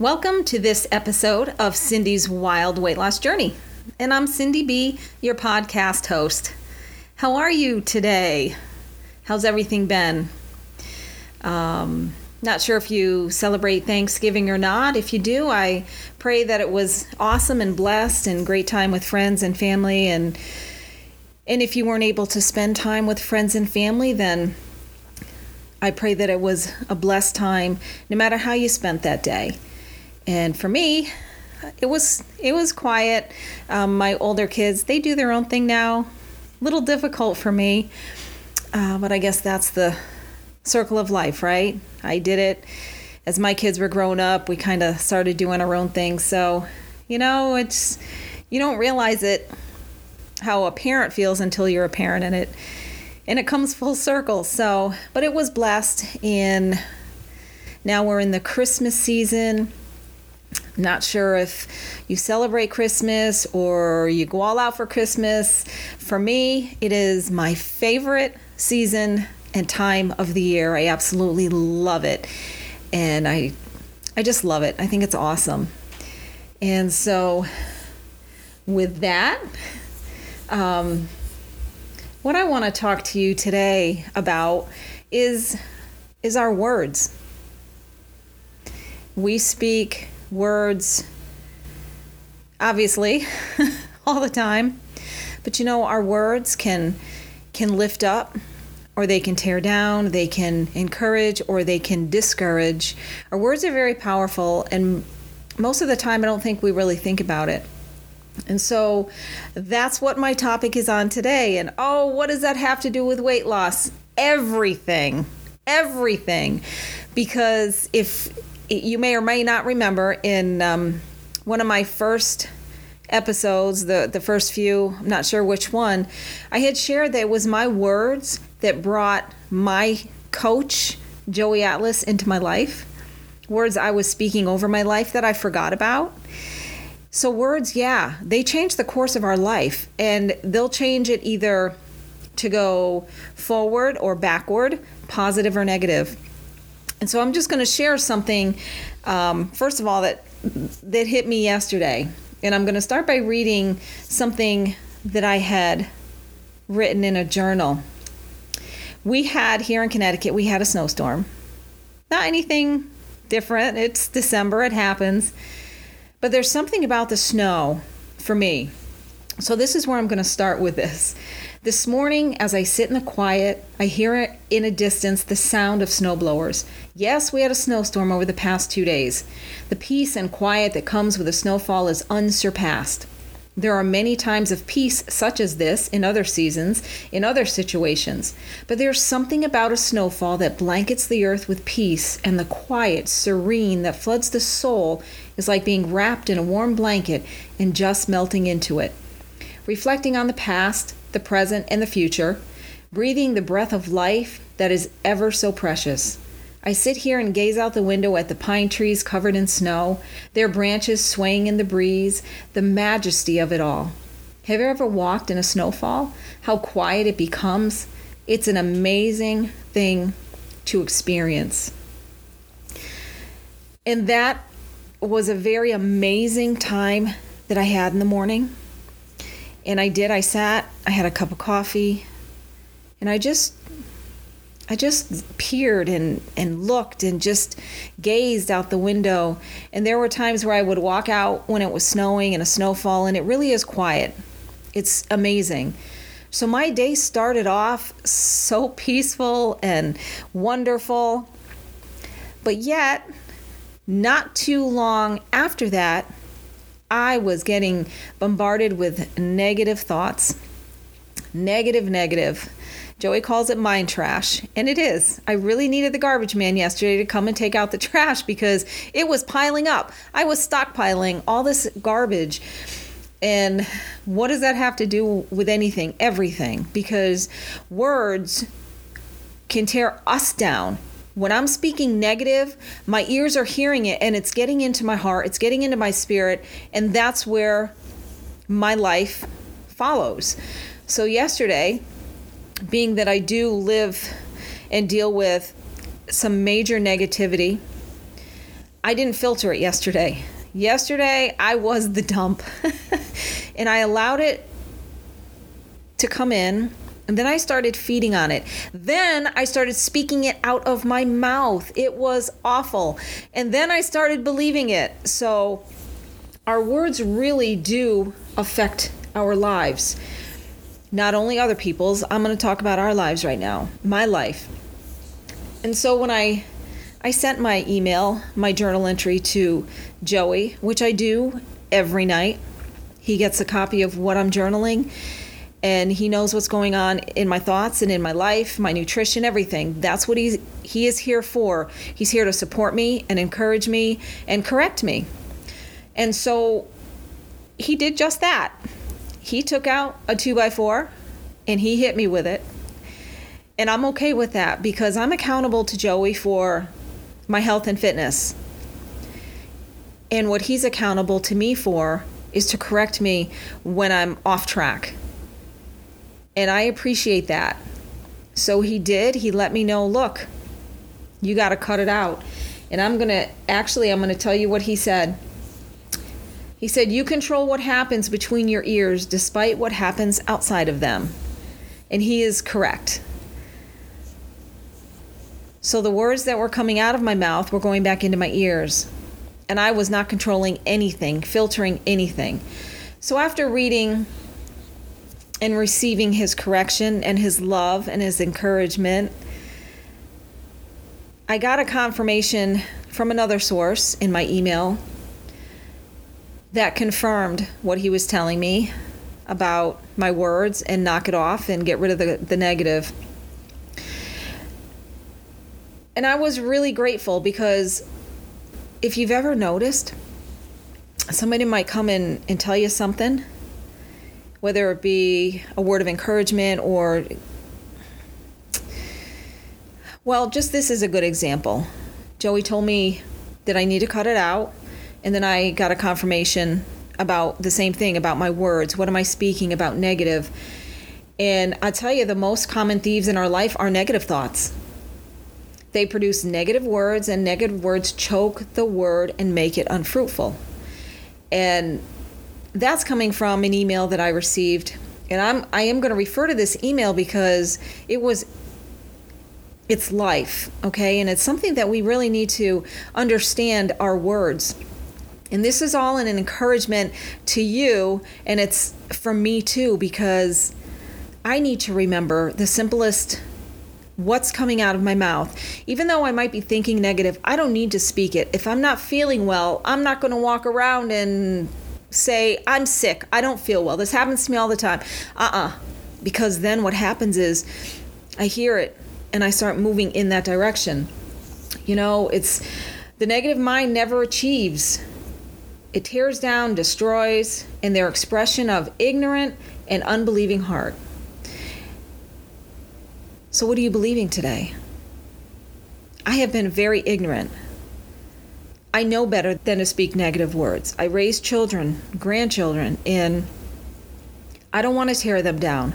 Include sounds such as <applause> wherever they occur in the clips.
Welcome to this episode of Cindy's Wild Weight Loss Journey. And I'm Cindy B, your podcast host. How are you today? How's everything been? Um, not sure if you celebrate Thanksgiving or not. If you do, I pray that it was awesome and blessed and great time with friends and family and and if you weren't able to spend time with friends and family, then I pray that it was a blessed time no matter how you spent that day. And for me, it was it was quiet. Um, my older kids they do their own thing now. Little difficult for me, uh, but I guess that's the circle of life, right? I did it as my kids were growing up. We kind of started doing our own thing. So, you know, it's you don't realize it how a parent feels until you're a parent, and it and it comes full circle. So, but it was blessed in. Now we're in the Christmas season. Not sure if you celebrate Christmas or you go all out for Christmas. For me, it is my favorite season and time of the year. I absolutely love it. And I I just love it. I think it's awesome. And so with that, um, what I want to talk to you today about is is our words. We speak words obviously <laughs> all the time. But you know our words can can lift up or they can tear down, they can encourage or they can discourage. Our words are very powerful and most of the time I don't think we really think about it. And so that's what my topic is on today. And oh, what does that have to do with weight loss? Everything. Everything. Because if you may or may not remember in um, one of my first episodes, the, the first few, I'm not sure which one, I had shared that it was my words that brought my coach, Joey Atlas, into my life. Words I was speaking over my life that I forgot about. So, words, yeah, they change the course of our life, and they'll change it either to go forward or backward, positive or negative. And so, I'm just going to share something, um, first of all, that that hit me yesterday, and I'm going to start by reading something that I had written in a journal. We had here in Connecticut, we had a snowstorm. Not anything different. It's December, it happens. But there's something about the snow for me. So this is where I'm going to start with this. This morning, as I sit in the quiet, I hear in a distance the sound of snowblowers. Yes, we had a snowstorm over the past two days. The peace and quiet that comes with a snowfall is unsurpassed. There are many times of peace such as this in other seasons, in other situations, but there's something about a snowfall that blankets the earth with peace, and the quiet, serene that floods the soul is like being wrapped in a warm blanket and just melting into it. Reflecting on the past, the present, and the future, breathing the breath of life that is ever so precious. I sit here and gaze out the window at the pine trees covered in snow, their branches swaying in the breeze, the majesty of it all. Have you ever walked in a snowfall? How quiet it becomes? It's an amazing thing to experience. And that was a very amazing time that I had in the morning. And I did, I sat, I had a cup of coffee, and I just I just peered and, and looked and just gazed out the window. And there were times where I would walk out when it was snowing and a snowfall, and it really is quiet. It's amazing. So my day started off so peaceful and wonderful. But yet, not too long after that, I was getting bombarded with negative thoughts. Negative, negative Joey calls it mind trash, and it is. I really needed the garbage man yesterday to come and take out the trash because it was piling up. I was stockpiling all this garbage. And what does that have to do with anything? Everything. Because words can tear us down. When I'm speaking negative, my ears are hearing it and it's getting into my heart, it's getting into my spirit, and that's where my life follows. So, yesterday, being that I do live and deal with some major negativity, I didn't filter it yesterday. Yesterday, I was the dump. <laughs> and I allowed it to come in. And then I started feeding on it. Then I started speaking it out of my mouth. It was awful. And then I started believing it. So our words really do affect our lives. Not only other people's, I'm going to talk about our lives right now, my life. And so when I I sent my email, my journal entry to Joey, which I do every night. He gets a copy of what I'm journaling and he knows what's going on in my thoughts and in my life, my nutrition, everything. That's what he's he is here for. He's here to support me and encourage me and correct me. And so he did just that. He took out a two by four and he hit me with it. And I'm okay with that because I'm accountable to Joey for my health and fitness. And what he's accountable to me for is to correct me when I'm off track. And I appreciate that. So he did. He let me know, look, you got to cut it out. And I'm going to actually I'm going to tell you what he said. He said, "You control what happens between your ears despite what happens outside of them." And he is correct. So the words that were coming out of my mouth were going back into my ears. And I was not controlling anything, filtering anything. So after reading and receiving his correction and his love and his encouragement, I got a confirmation from another source in my email that confirmed what he was telling me about my words and knock it off and get rid of the, the negative. And I was really grateful because if you've ever noticed, somebody might come in and tell you something, whether it be a word of encouragement or, well, just this is a good example. Joey told me that I need to cut it out, and then I got a confirmation about the same thing about my words. What am I speaking about negative? And I tell you, the most common thieves in our life are negative thoughts. They produce negative words, and negative words choke the word and make it unfruitful. And that's coming from an email that I received. And I'm I am going to refer to this email because it was it's life, okay? And it's something that we really need to understand our words. And this is all in an encouragement to you, and it's from me too, because I need to remember the simplest what's coming out of my mouth. Even though I might be thinking negative, I don't need to speak it. If I'm not feeling well, I'm not going to walk around and say, I'm sick, I don't feel well. This happens to me all the time. Uh uh-uh. uh. Because then what happens is I hear it and I start moving in that direction. You know, it's the negative mind never achieves. It tears down, destroys, in their expression of ignorant and unbelieving heart. So, what are you believing today? I have been very ignorant. I know better than to speak negative words. I raise children, grandchildren, and I don't want to tear them down.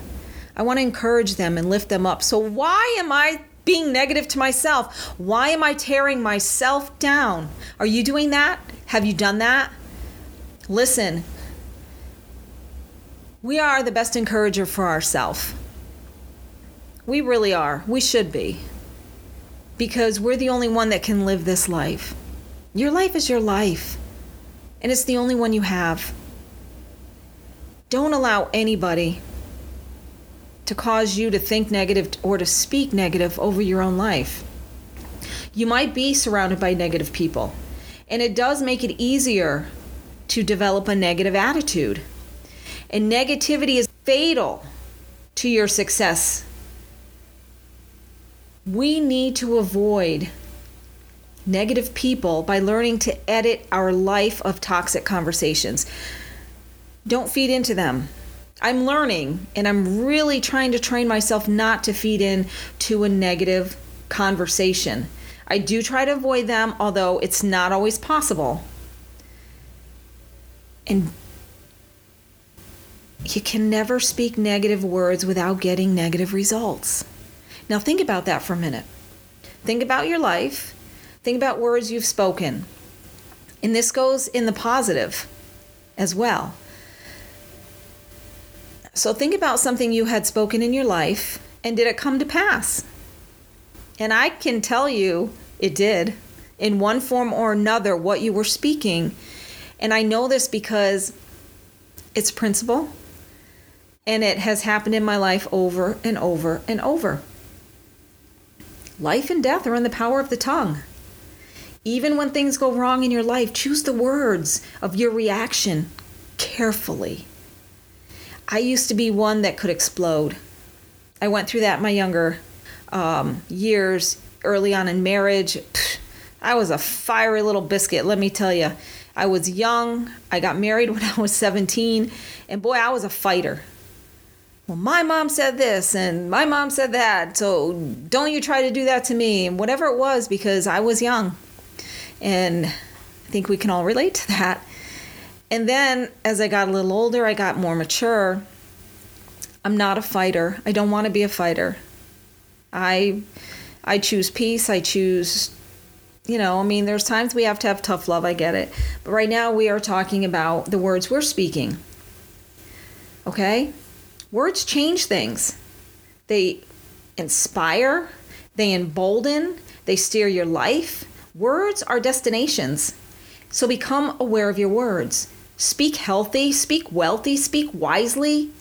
I want to encourage them and lift them up. So, why am I being negative to myself? Why am I tearing myself down? Are you doing that? Have you done that? Listen, we are the best encourager for ourselves. We really are. We should be. Because we're the only one that can live this life. Your life is your life, and it's the only one you have. Don't allow anybody to cause you to think negative or to speak negative over your own life. You might be surrounded by negative people, and it does make it easier to develop a negative attitude. And negativity is fatal to your success we need to avoid negative people by learning to edit our life of toxic conversations. Don't feed into them. I'm learning and I'm really trying to train myself not to feed in to a negative conversation. I do try to avoid them, although it's not always possible. And you can never speak negative words without getting negative results. Now, think about that for a minute. Think about your life. Think about words you've spoken. And this goes in the positive as well. So think about something you had spoken in your life and did it come to pass? And I can tell you it did in one form or another what you were speaking. And I know this because it's principle and it has happened in my life over and over and over. Life and death are in the power of the tongue. Even when things go wrong in your life, choose the words of your reaction carefully. I used to be one that could explode. I went through that my younger um, years, early on in marriage. I was a fiery little biscuit, let me tell you. I was young. I got married <laughs> when I was 17, and boy, I was a fighter. Well, my mom said this, and my mom said that, so don't you try to do that to me, and whatever it was, because I was young. And I think we can all relate to that. And then as I got a little older, I got more mature. I'm not a fighter. I don't want to be a fighter. I I choose peace. I choose you know, I mean there's times we have to have tough love, I get it. But right now we are talking about the words we're speaking. Okay? Words change things. They inspire, they embolden, they steer your life. Words are destinations. So become aware of your words. Speak healthy, speak wealthy, speak wisely.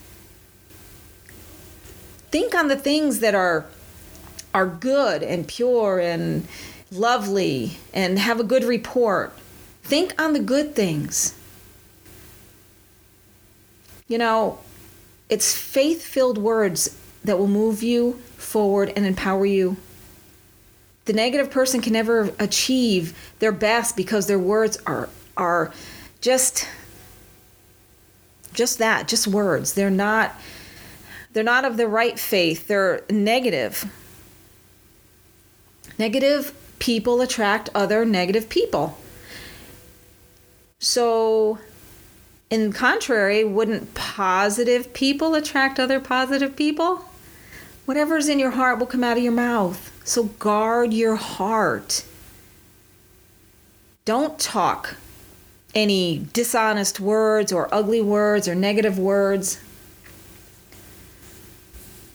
Think on the things that are are good and pure and lovely and have a good report. Think on the good things. You know, it's faith filled words that will move you forward and empower you. The negative person can never achieve their best because their words are, are just just that, just words. They're not they're not of the right faith. They're negative. Negative people attract other negative people. So in contrary, wouldn't positive people attract other positive people? Whatever's in your heart will come out of your mouth. So guard your heart. Don't talk any dishonest words or ugly words or negative words,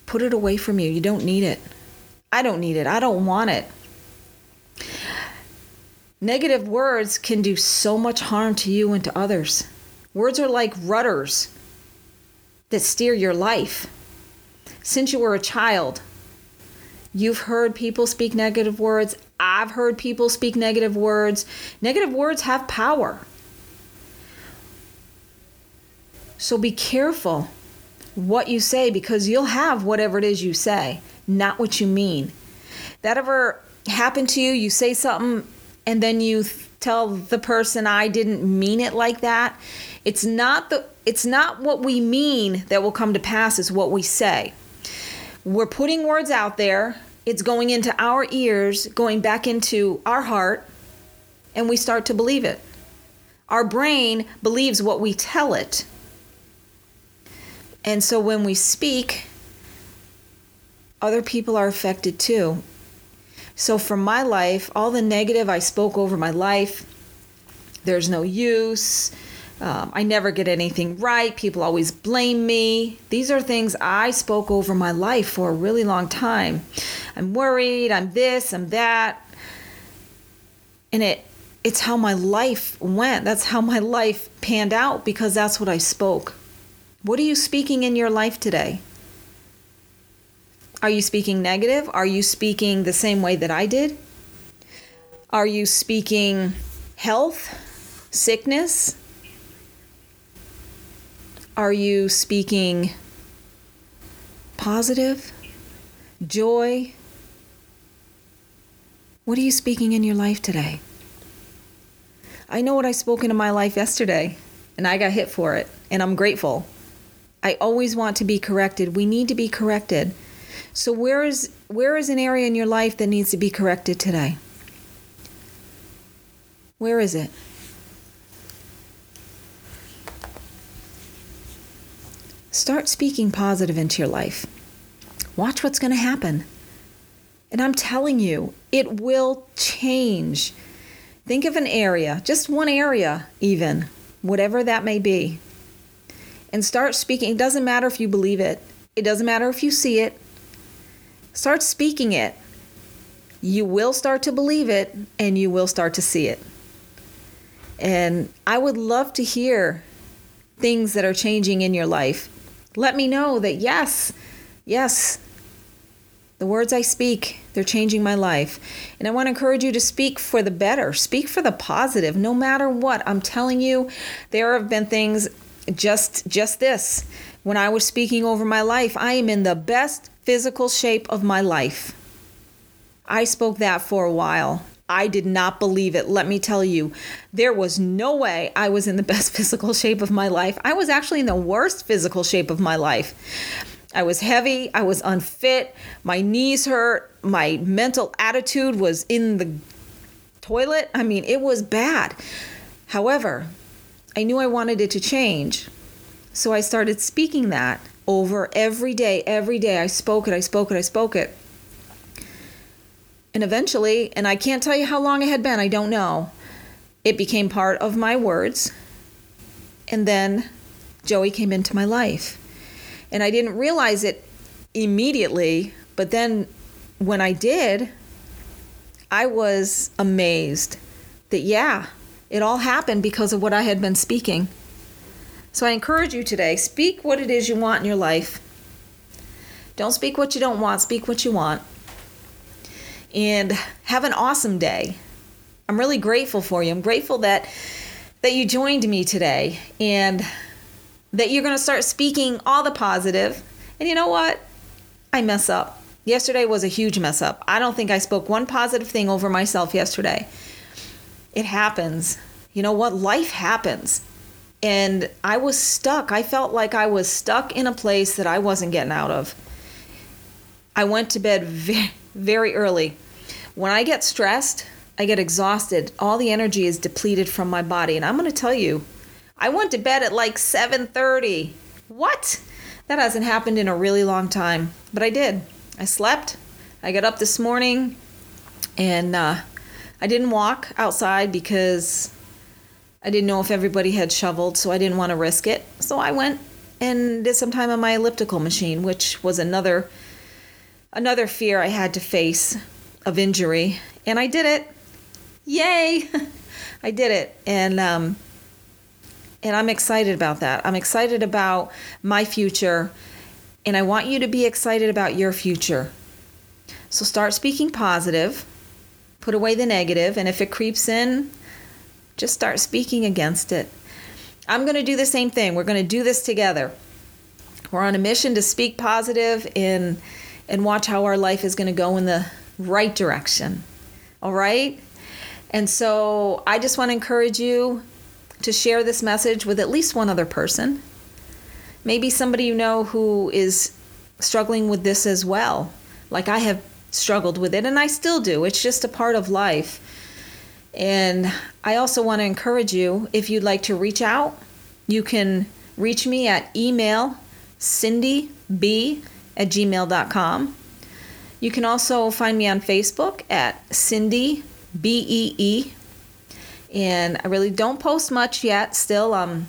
put it away from you. You don't need it. I don't need it. I don't want it. Negative words can do so much harm to you and to others. Words are like rudders that steer your life. Since you were a child, you've heard people speak negative words. I've heard people speak negative words. Negative words have power. So be careful what you say because you'll have whatever it is you say, not what you mean. That ever happened to you? You say something and then you tell the person I didn't mean it like that. It's not the it's not what we mean that will come to pass is what we say. We're putting words out there. It's going into our ears, going back into our heart, and we start to believe it. Our brain believes what we tell it. And so when we speak, other people are affected too. So from my life, all the negative I spoke over my life, there's no use. Um, I never get anything right. People always blame me. These are things I spoke over my life for a really long time. I'm worried, I'm this, I'm that. And it it's how my life went. That's how my life panned out because that's what I spoke. What are you speaking in your life today? Are you speaking negative? Are you speaking the same way that I did? Are you speaking health, sickness? Are you speaking positive, joy? What are you speaking in your life today? I know what I spoke into my life yesterday, and I got hit for it, and I'm grateful. I always want to be corrected. We need to be corrected. So where is where is an area in your life that needs to be corrected today? Where is it? Start speaking positive into your life. Watch what's going to happen. And I'm telling you, it will change. Think of an area, just one area, even, whatever that may be, and start speaking. It doesn't matter if you believe it, it doesn't matter if you see it. Start speaking it. You will start to believe it and you will start to see it. And I would love to hear things that are changing in your life. Let me know that yes, yes, the words I speak, they're changing my life. And I want to encourage you to speak for the better, speak for the positive, no matter what. I'm telling you, there have been things just just this. When I was speaking over my life, I am in the best physical shape of my life. I spoke that for a while. I did not believe it. Let me tell you, there was no way I was in the <laughs> best physical shape of my life. I was actually in the worst physical shape of my life. I was heavy, I was unfit, my knees hurt, my mental attitude was in the toilet. I mean, it was bad. However, I knew I wanted it to change. So I started speaking that over every day, every day. I spoke it, I spoke it, I spoke it. And eventually, and I can't tell you how long it had been, I don't know, it became part of my words. And then Joey came into my life. And I didn't realize it immediately, but then when I did, I was amazed that, yeah, it all happened because of what I had been speaking. So I encourage you today speak what it is you want in your life. Don't speak what you don't want, speak what you want and have an awesome day. I'm really grateful for you. I'm grateful that that you joined me today and that you're going to start speaking all the positive. And you know what? I mess up. Yesterday was a huge mess up. I don't think I spoke one positive thing over myself yesterday. It happens. You know what? Life happens. And I was stuck. I felt like I was stuck in a place that I wasn't getting out of. I went to bed <laughs> very, very early when I get stressed, I get exhausted. All the energy is depleted from my body. And I'm going to tell you, I went to bed at like 7:30. What? That hasn't happened in a really long time, but I did. I slept. I got up this morning and uh, I didn't walk outside because I didn't know if everybody had shoveled, so I didn't want to risk it. So I went and did some time on my elliptical machine, which was another another fear I had to face of injury, and I did it. Yay! <laughs> I did it, and um, and I'm excited about that. I'm excited about my future, and I want you to be excited about your future. So start speaking positive, put away the negative, and if it creeps in, just start speaking against it. I'm going to do the same thing. We're going to do this together. We're on a mission to speak positive and and watch how our life is going to go in the right direction. All right? And so I just want to encourage you to share this message with at least one other person. Maybe somebody you know who is struggling with this as well. Like I have struggled with it and I still do. It's just a part of life. And I also want to encourage you if you'd like to reach out, you can reach me at email cindyb at gmail.com. You can also find me on Facebook at Cindy B E E. And I really don't post much yet. Still, um,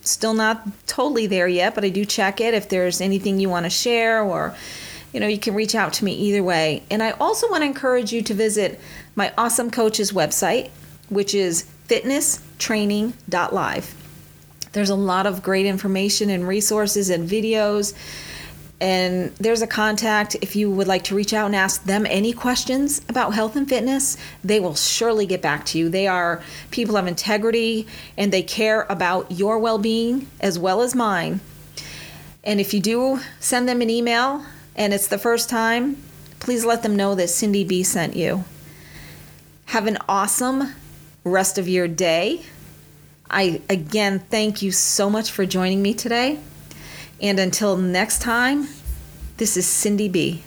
still not totally there yet, but I do check it if there's anything you want to share or you know, you can reach out to me either way. And I also want to encourage you to visit my awesome coach's website, which is fitnesstraining.live. There's a lot of great information and resources and videos and there's a contact if you would like to reach out and ask them any questions about health and fitness they will surely get back to you. They are people of integrity and they care about your well-being as well as mine. And if you do send them an email and it's the first time please let them know that cindy b sent you. Have an awesome rest of your day. I again thank you so much for joining me today and until next time, this is Cindy B.